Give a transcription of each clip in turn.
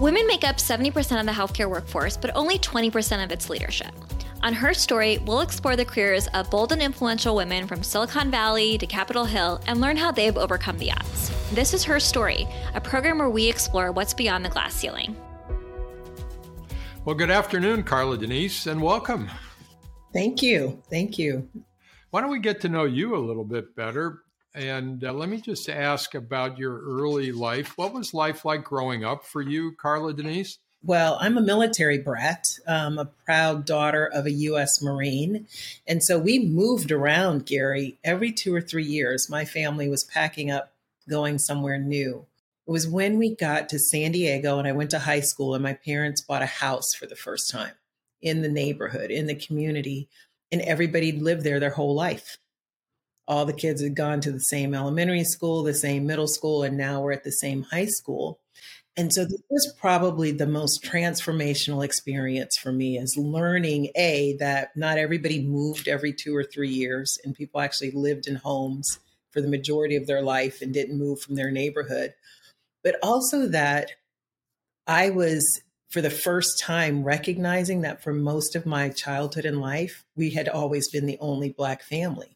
Women make up 70% of the healthcare workforce, but only 20% of its leadership. On her story, we'll explore the careers of bold and influential women from Silicon Valley to Capitol Hill and learn how they've overcome the odds. This is Her Story, a program where we explore what's beyond the glass ceiling. Well, good afternoon, Carladenise, and welcome. Thank you. Thank you. Why don't we get to know you a little bit better? And uh, let me just ask about your early life. What was life like growing up for you, Carladenise? Well, I'm a military brat. I'm a proud daughter of a U.S. Marine. And so we moved around, Gary, every two or three years. My family was packing up, going somewhere new. It was when we got to San Diego and I went to high school, and my parents bought a house for the first time in the neighborhood, in the community. And everybody lived there their whole life. All the kids had gone to the same elementary school, the same middle school, and now we're at the same high school. And so this was probably the most transformational experience for me is learning A, that not everybody moved every two or three years, and people actually lived in homes for the majority of their life and didn't move from their neighborhood. But also that I was, for the first time, recognizing that for most of my childhood and life, we had always been the only Black family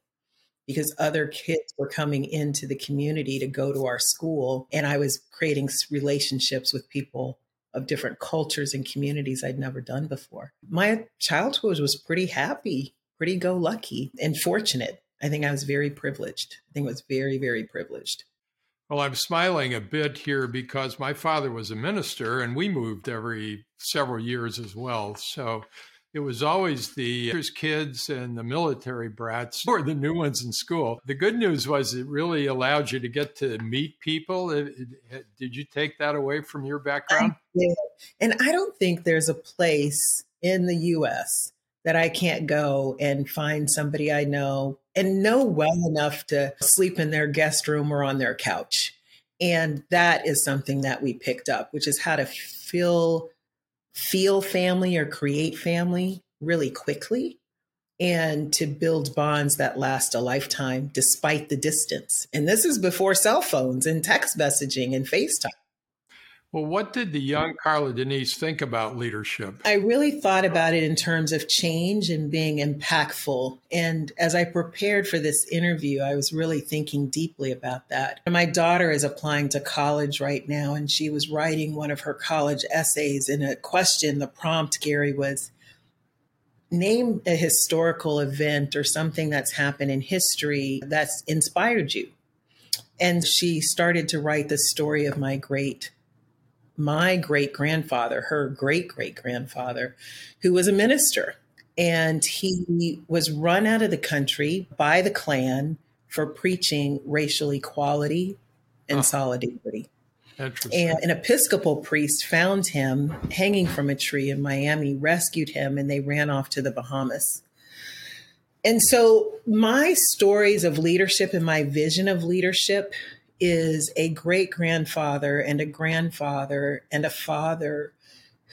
because other kids were coming into the community to go to our school. And I was creating relationships with people of different cultures and communities I'd never done before. My childhood was pretty happy, pretty go lucky, and fortunate. I think I was very privileged. I think I was very, very privileged. Well, I'm smiling a bit here because my father was a minister and we moved every several years as well. So it was always the kids and the military brats or the new ones in school. The good news was it really allowed you to get to meet people. Did you take that away from your background? I and I don't think there's a place in the US that I can't go and find somebody I know and know well enough to sleep in their guest room or on their couch. And that is something that we picked up, which is how to feel feel family or create family really quickly and to build bonds that last a lifetime despite the distance. And this is before cell phones and text messaging and FaceTime. Well, what did the young Carladenise think about leadership? I really thought about it in terms of change and being impactful. And as I prepared for this interview, I was really thinking deeply about that. My daughter is applying to college right now, and she was writing one of her college essays. And a question, the prompt, Gary, was name a historical event or something that's happened in history that's inspired you. And she started to write the story of my great my great grandfather, her great great grandfather, who was a minister. And he was run out of the country by the Klan for preaching racial equality and solidarity. And an Episcopal priest found him hanging from a tree in Miami, rescued him, and they ran off to the Bahamas. And so, my stories of leadership and my vision of leadership is a great grandfather and a grandfather and a father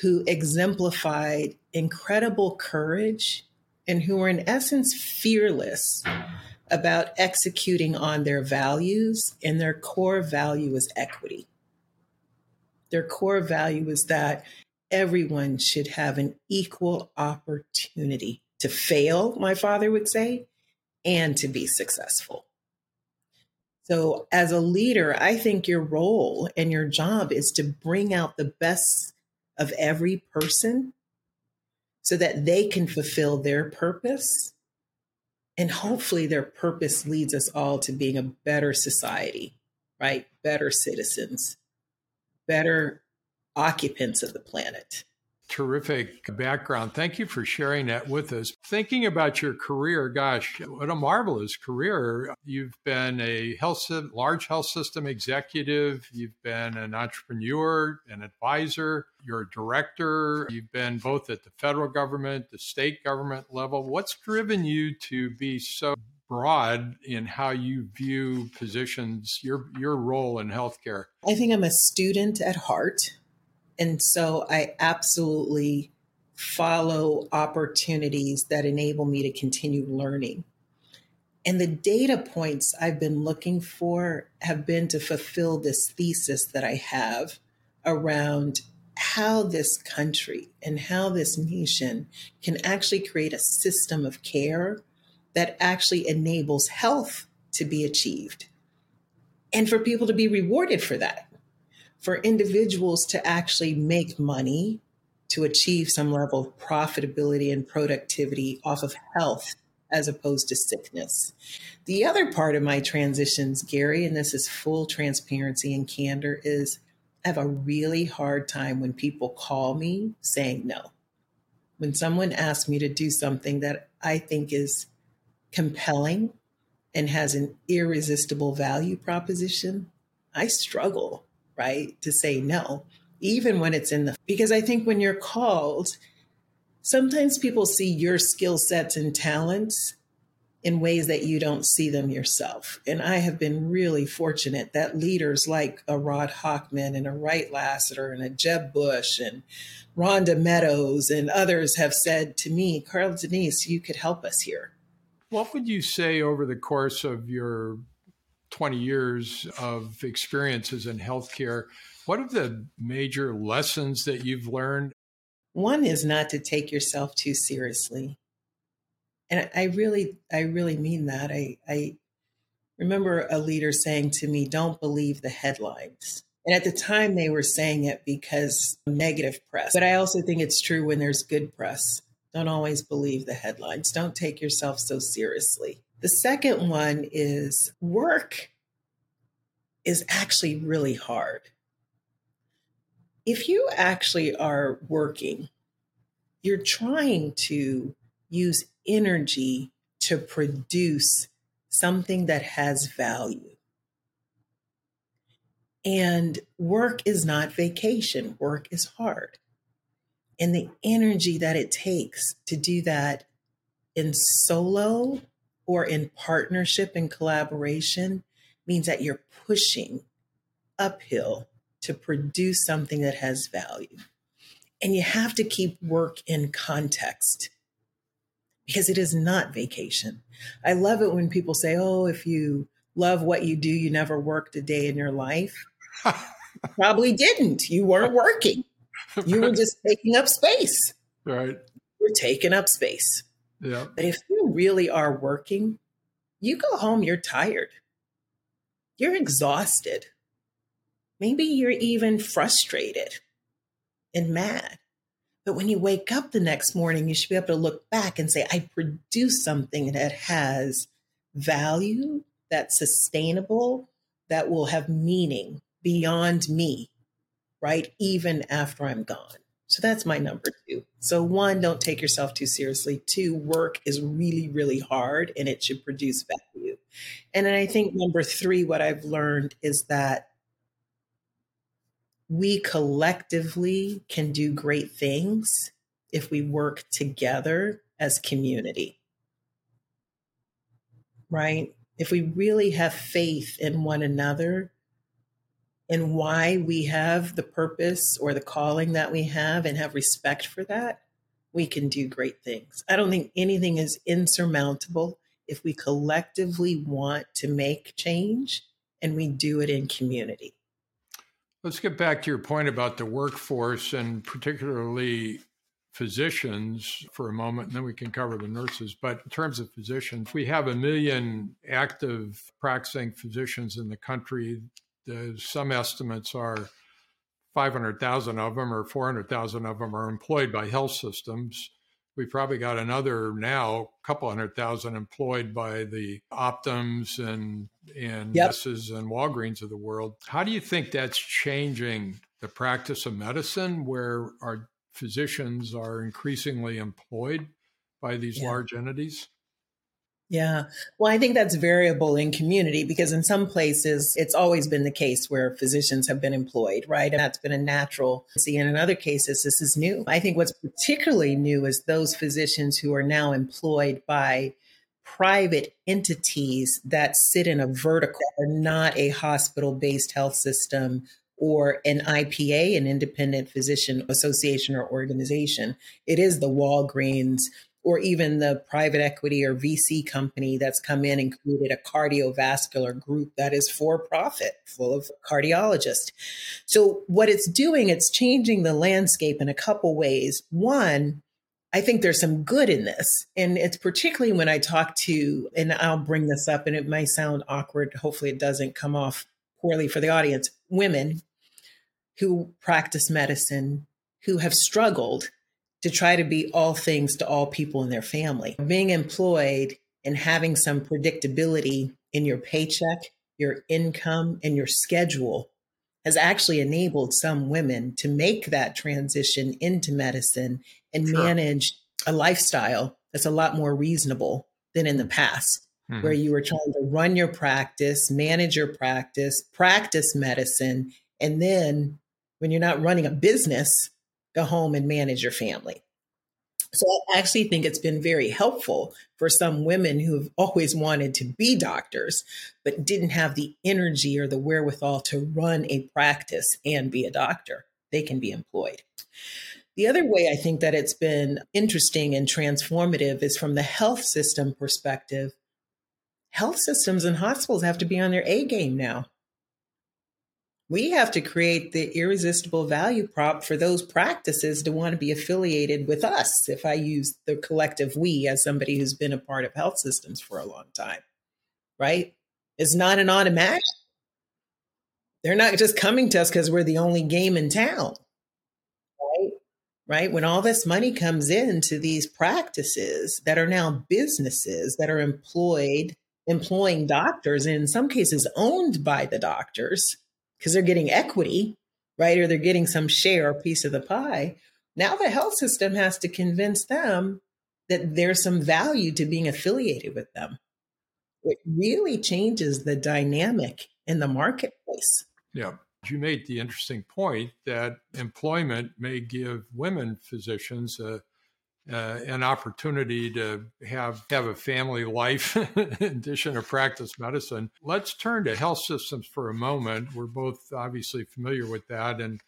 who exemplified incredible courage and who were, in essence, fearless about executing on their values. And their core value is equity. Their core value is that everyone should have an equal opportunity to fail, my father would say, and to be successful. So, as a leader, I think your role and your job is to bring out the best of every person so that they can fulfill their purpose. And hopefully, their purpose leads us all to being a better society, right? Better citizens, better occupants of the planet terrific background. Thank you for sharing that with us. Thinking about your career, gosh, what a marvelous career. You've been a health large health system executive, you've been an entrepreneur, an advisor, you're a director, you've been both at the federal government, the state government level. What's driven you to be so broad in how you view positions, your your role in healthcare? I think I'm a student at heart. And so I absolutely follow opportunities that enable me to continue learning. And the data points I've been looking for have been to fulfill this thesis that I have around how this country and how this nation can actually create a system of care that actually enables health to be achieved and for people to be rewarded for that, for individuals to actually make money to achieve some level of profitability and productivity off of health as opposed to sickness. The other part of my transitions, Gary, and this is full transparency and candor, is I have a really hard time when people call me saying no. When someone asks me to do something that I think is compelling and has an irresistible value proposition, I struggle, right, to say no, even when it's in the, because I think when you're called, sometimes people see your skill sets and talents in ways that you don't see them yourself. And I have been really fortunate that leaders like a Rod Hochman and a Wright Lassiter and a Jeb Bush and Rhonda Meadows and others have said to me, Carladenise, you could help us here. What would you say over the course of your 20 years of experiences in healthcare? What are the major lessons that you've learned one is not to take yourself too seriously. And I really, I really mean that. I, I remember a leader saying to me, don't believe the headlines. And at the time, they were saying it because negative press. But I also think it's true when there's good press. Don't always believe the headlines. Don't take yourself so seriously. The second one is work is actually really hard if you actually are working, you're trying to use energy to produce something that has value. And work is not vacation, work is hard. And the energy that it takes to do that in solo or in partnership and collaboration means that you're pushing uphill to produce something that has value. And you have to keep work in context because it is not vacation. I love it when people say, oh, if you love what you do, you never worked a day in your life. Probably didn't. You weren't working. You were just taking up space. Right. You're taking up space. Yeah. But if you really are working, you go home, you're tired. You're exhausted. Maybe you're even frustrated and mad. But when you wake up the next morning, you should be able to look back and say, I produced something that has value, that's sustainable, that will have meaning beyond me, right? Even after I'm gone. So that's my number two. So, one, don't take yourself too seriously. Two, work is really, really hard and it should produce value. And then I think number three, what I've learned is that we collectively can do great things if we work together as community. Right? If we really have faith in one another and why we have the purpose or the calling that we have and have respect for that, we can do great things. I don't think anything is insurmountable if we collectively want to make change and we do it in community. Let's get back to your point about the workforce and particularly physicians for a moment, and then we can cover the nurses. But in terms of physicians, we have a million active practicing physicians in the country. Some estimates are 500,000 of them or 400,000 of them are employed by health systems we probably got another now couple hundred thousand employed by the Optums and and yep. and Walgreens of the world. How do you think that's changing the practice of medicine, where our physicians are increasingly employed by these yeah. large entities? Yeah. Well, I think that's variable in community because in some places it's always been the case where physicians have been employed, right? And that's been a natural. See, and in other cases, this is new. I think what's particularly new is those physicians who are now employed by private entities that sit in a vertical, are not a hospital based health system or an IPA, an independent physician association or organization. It is the Walgreens or even the private equity or VC company that's come in and created a cardiovascular group that is for profit, full of cardiologists. So, what it's doing, it's changing the landscape in a couple ways. One, I think there's some good in this. And it's particularly when I talk to, and I'll bring this up and it might sound awkward. Hopefully, it doesn't come off poorly for the audience. Women who practice medicine who have struggled to try to be all things to all people in their family. Being employed and having some predictability in your paycheck, your income, and your schedule has actually enabled some women to make that transition into medicine and sure. manage a lifestyle that's a lot more reasonable than in the past, mm-hmm. where you were trying to run your practice, manage your practice, practice medicine, and then when you're not running a business, go home and manage your family. So I actually think it's been very helpful for some women who have always wanted to be doctors, but didn't have the energy or the wherewithal to run a practice and be a doctor. They can be employed. The other way I think that it's been interesting and transformative is from the health system perspective. Health systems and hospitals have to be on their A game now we have to create the irresistible value prop for those practices to want to be affiliated with us. If I use the collective we as somebody who's been a part of health systems for a long time, right? It's not an automatic. They're not just coming to us because we're the only game in town, right? Right? When all this money comes into these practices that are now businesses that are employed, employing doctors, and in some cases owned by the doctors because they're getting equity, right? Or they're getting some share or piece of the pie. Now the health system has to convince them that there's some value to being affiliated with them. It really changes the dynamic in the marketplace. Yeah. You made the interesting point that employment may give women physicians a uh, an opportunity to have have a family life in addition to practice medicine. Let's turn to health systems for a moment. We're both obviously familiar with that, and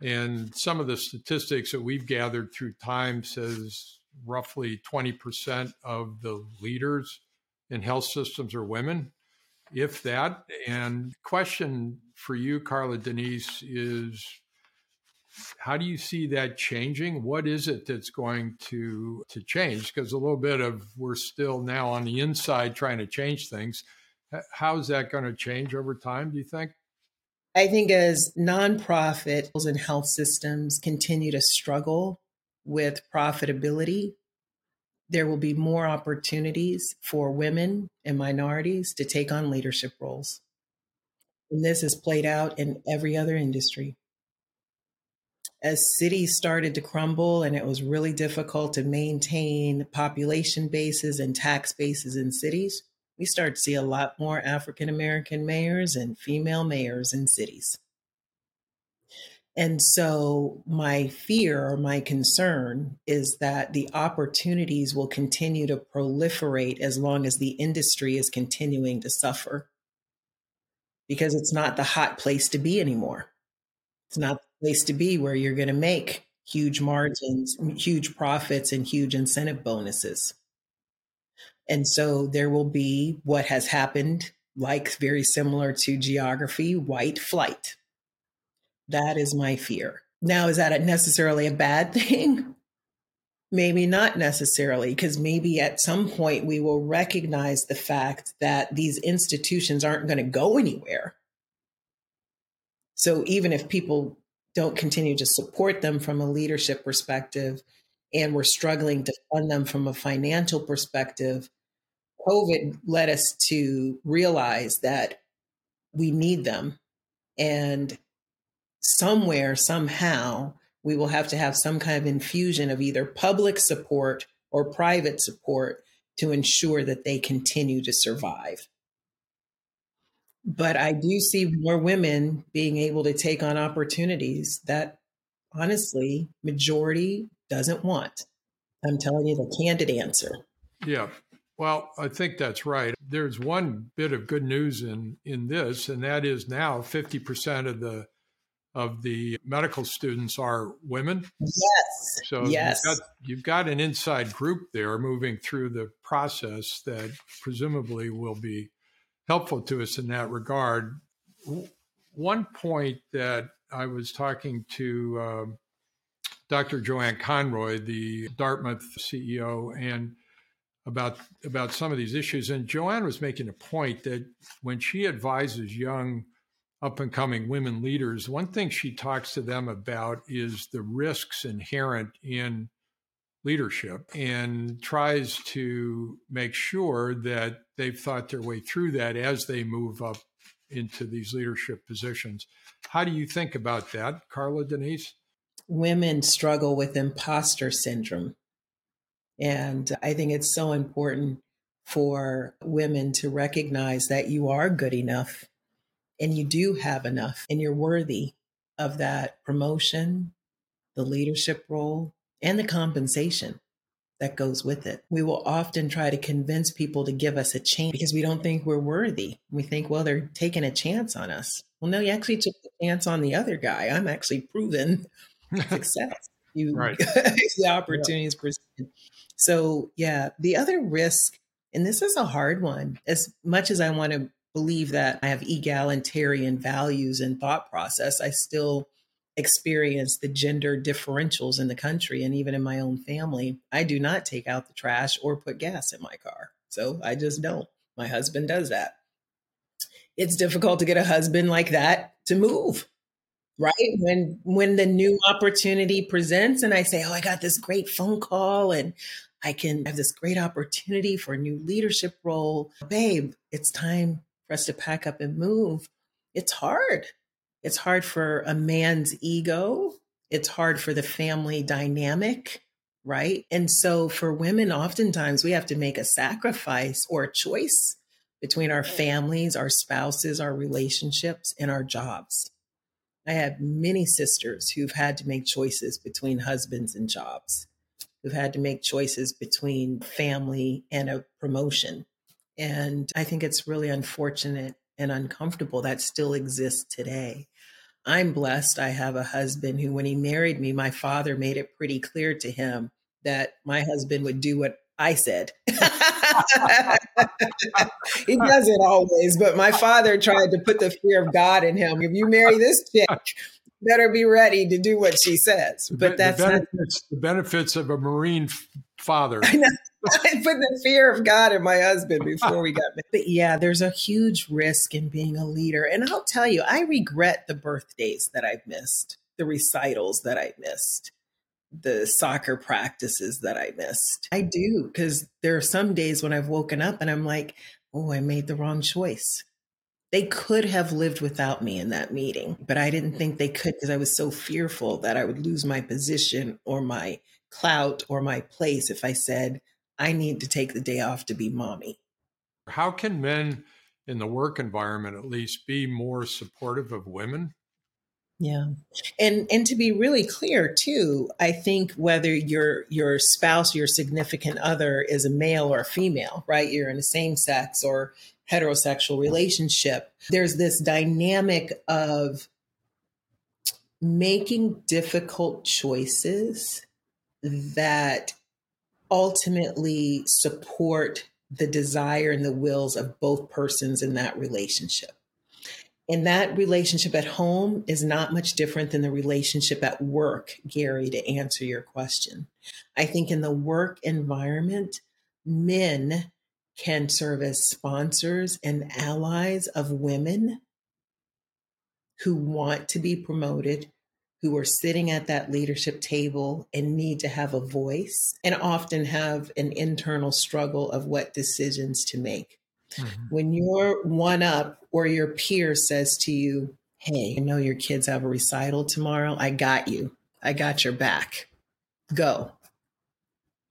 and some of the statistics that we've gathered through time says roughly 20% of the leaders in health systems are women, if that. And question for you, Carladenise, is how do you see that changing? What is it that's going to to change? Because a little bit of we're still now on the inside trying to change things. How is that going to change over time? Do you think? I think as nonprofits and health systems continue to struggle with profitability, there will be more opportunities for women and minorities to take on leadership roles. And this is played out in every other industry as cities started to crumble and it was really difficult to maintain population bases and tax bases in cities, we started to see a lot more African American mayors and female mayors in cities. And so, my fear or my concern is that the opportunities will continue to proliferate as long as the industry is continuing to suffer because it's not the hot place to be anymore. It's not place to be where you're going to make huge margins, huge profits, and huge incentive bonuses. And so there will be what has happened, like very similar to geography, white flight. That is my fear. Now, is that necessarily a bad thing? Maybe not necessarily, because maybe at some point we will recognize the fact that these institutions aren't going to go anywhere. So even if people don't continue to support them from a leadership perspective and we're struggling to fund them from a financial perspective, COVID led us to realize that we need them. And somewhere, somehow, we will have to have some kind of infusion of either public support or private support to ensure that they continue to survive. But I do see more women being able to take on opportunities that honestly, majority doesn't want. I'm telling you the candid answer. Yeah. Well, I think that's right. There's one bit of good news in in this, and that is now 50% of the of the medical students are women. Yes. So yes. You've, got, you've got an inside group there moving through the process that presumably will be helpful to us in that regard. One point that I was talking to um, Dr. Joanne Conroy, the Dartmouth CEO, and about about some of these issues. And Joanne was making a point that when she advises young up and coming women leaders, one thing she talks to them about is the risks inherent in leadership and tries to make sure that they've thought their way through that as they move up into these leadership positions. How do you think about that, Carladenise? Women struggle with imposter syndrome. And I think it's so important for women to recognize that you are good enough and you do have enough and you're worthy of that promotion, the leadership role, and the compensation that goes with it. We will often try to convince people to give us a chance because we don't think we're worthy. We think, well, they're taking a chance on us. Well, no, you actually took the chance on the other guy. I'm actually proven success. You right. the opportunities yeah. presented. So yeah, the other risk, and this is a hard one, as much as I want to believe that I have egalitarian values and thought process, I still experience the gender differentials in the country and even in my own family. I do not take out the trash or put gas in my car. So I just don't. My husband does that. It's difficult to get a husband like that to move. Right? When when the new opportunity presents and I say, "Oh, I got this great phone call and I can have this great opportunity for a new leadership role. Babe, it's time for us to pack up and move. It's hard. It's hard for a man's ego. It's hard for the family dynamic, right? And so for women, oftentimes we have to make a sacrifice or a choice between our families, our spouses, our relationships, and our jobs. I have many sisters who've had to make choices between husbands and jobs, who've had to make choices between family and a promotion. And I think it's really unfortunate and uncomfortable that still exists today. I'm blessed. I have a husband who, when he married me, my father made it pretty clear to him that my husband would do what I said. he doesn't always, but my father tried to put the fear of God in him. If you marry this chick, better be ready to do what she says. But that's the benefits, not- the benefits of a Marine father. I put the fear of God in my husband before we got married. But yeah, there's a huge risk in being a leader. And I'll tell you, I regret the birthdays that I've missed, the recitals that I missed, the soccer practices that I missed. I do, because there are some days when I've woken up and I'm like, oh, I made the wrong choice. They could have lived without me in that meeting, but I didn't think they could because I was so fearful that I would lose my position or my clout or my place if I said, I need to take the day off to be mommy. How can men in the work environment at least be more supportive of women? Yeah. And and to be really clear too, I think whether your your spouse, your significant other is a male or a female, right? You're in a same sex or heterosexual relationship. There's this dynamic of making difficult choices that ultimately support the desire and the wills of both persons in that relationship. And that relationship at home is not much different than the relationship at work, Gary, to answer your question. I think in the work environment, men can serve as sponsors and allies of women who want to be promoted, who are sitting at that leadership table and need to have a voice and often have an internal struggle of what decisions to make. Mm-hmm. When you're one up or your peer says to you, Hey, I know your kids have a recital tomorrow. I got you. I got your back. Go.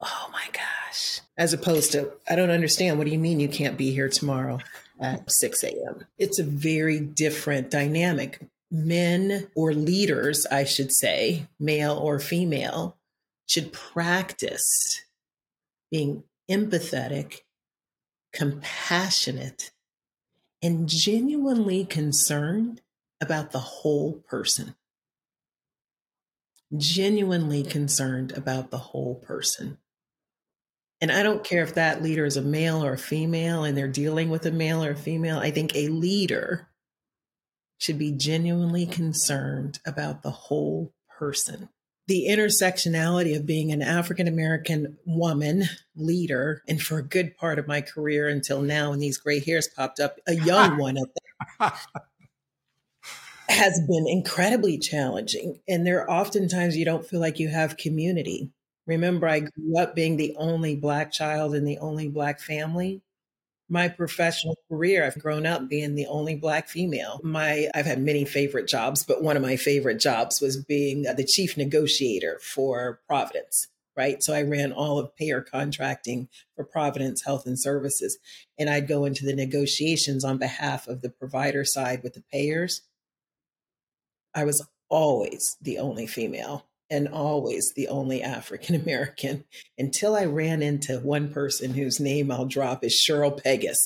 Oh my gosh. As opposed to, I don't understand. What do you mean you can't be here tomorrow at 6 a.m.? It's a very different dynamic men or leaders, I should say, male or female, should practice being empathetic, compassionate, and genuinely concerned about the whole person. genuinely concerned about the whole person. And I don't care if that leader is a male or a female and they're dealing with a male or a female. I think a leader should be genuinely concerned about the whole person. The intersectionality of being an African American woman leader, and for a good part of my career until now, when these gray hairs popped up, a young one at that, has been incredibly challenging. And there are oftentimes you don't feel like you have community. Remember, I grew up being the only Black child in the only Black family my professional career i've grown up being the only black female. My i've had many favorite jobs but one of my favorite jobs was being the chief negotiator for providence right? So i ran all of payer contracting for providence health and services and i'd go into the negotiations on behalf of the provider side with the payers. I was always the only female and always the only African American until I ran into one person whose name I'll drop is Cheryl Pegus.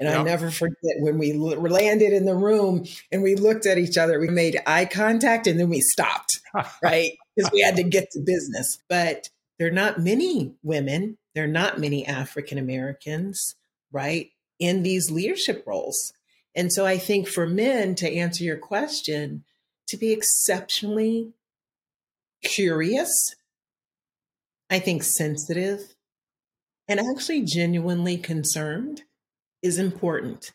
And yep. I never forget when we landed in the room and we looked at each other, we made eye contact and then we stopped, right? Because we had to get to business. But there are not many women, there are not many African Americans, right, in these leadership roles. And so I think for men, to answer your question, to be exceptionally curious, I think sensitive, and actually genuinely concerned is important.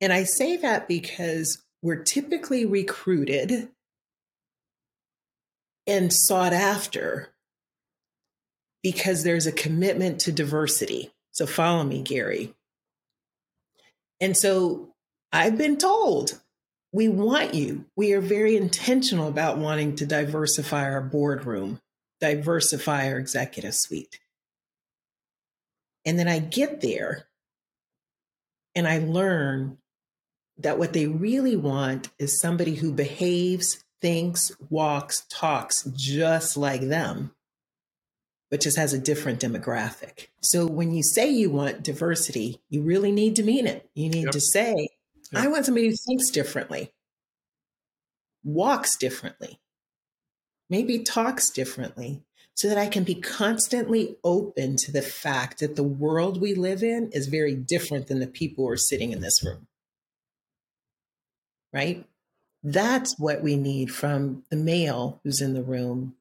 And I say that because we're typically recruited and sought after because there's a commitment to diversity. So follow me, Gary. And so I've been told we want you. We are very intentional about wanting to diversify our boardroom, diversify our executive suite. And then I get there and I learn that what they really want is somebody who behaves, thinks, walks, talks just like them, but just has a different demographic. So when you say you want diversity, you really need to mean it. You need yep. to say, I want somebody who thinks differently, walks differently, maybe talks differently, so that I can be constantly open to the fact that the world we live in is very different than the people who are sitting in this room. Right? That's what we need from the male who's in the room,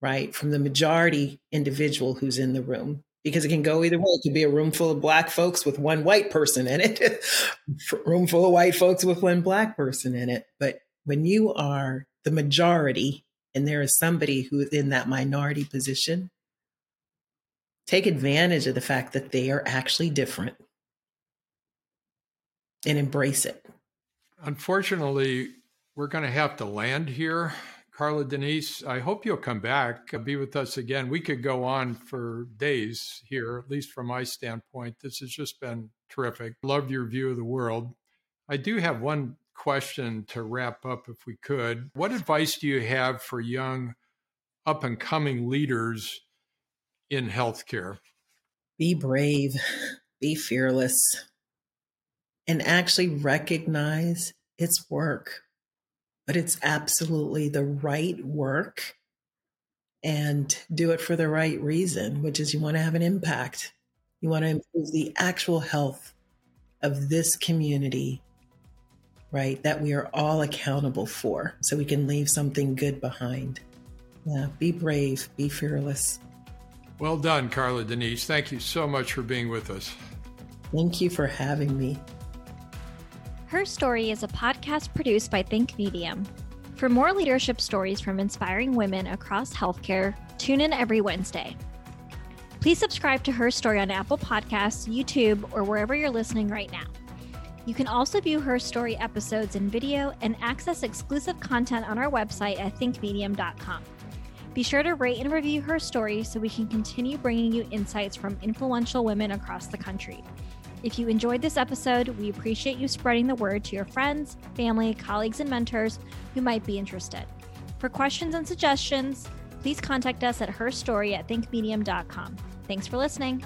right? From the majority individual who's in the room because it can go either way. It could be a room full of black folks with one white person in it, room full of white folks with one black person in it. But when you are the majority and there is somebody who is in that minority position, take advantage of the fact that they are actually different and embrace it. Unfortunately, we're going to have to land here. Carladenise, I hope you'll come back, uh, be with us again. We could go on for days here, at least from my standpoint. This has just been terrific. Love your view of the world. I do have one question to wrap up, if we could. What advice do you have for young, up and coming leaders in healthcare? Be brave, be fearless, and actually recognize it's work but it's absolutely the right work and do it for the right reason, which is you want to have an impact. You want to improve the actual health of this community, right? That we are all accountable for so we can leave something good behind. Yeah, be brave, be fearless. Well done, Carladenise. Thank you so much for being with us. Thank you for having me. Her Story is a podcast produced by Think Medium. For more leadership stories from inspiring women across healthcare, tune in every Wednesday. Please subscribe to Her Story on Apple Podcasts, YouTube, or wherever you're listening right now. You can also view Her Story episodes in video and access exclusive content on our website at thinkmedium.com. Be sure to rate and review Her Story so we can continue bringing you insights from influential women across the country. If you enjoyed this episode, we appreciate you spreading the word to your friends, family, colleagues, and mentors who might be interested. For questions and suggestions, please contact us at herstory at thinkmedium.com. Thanks for listening.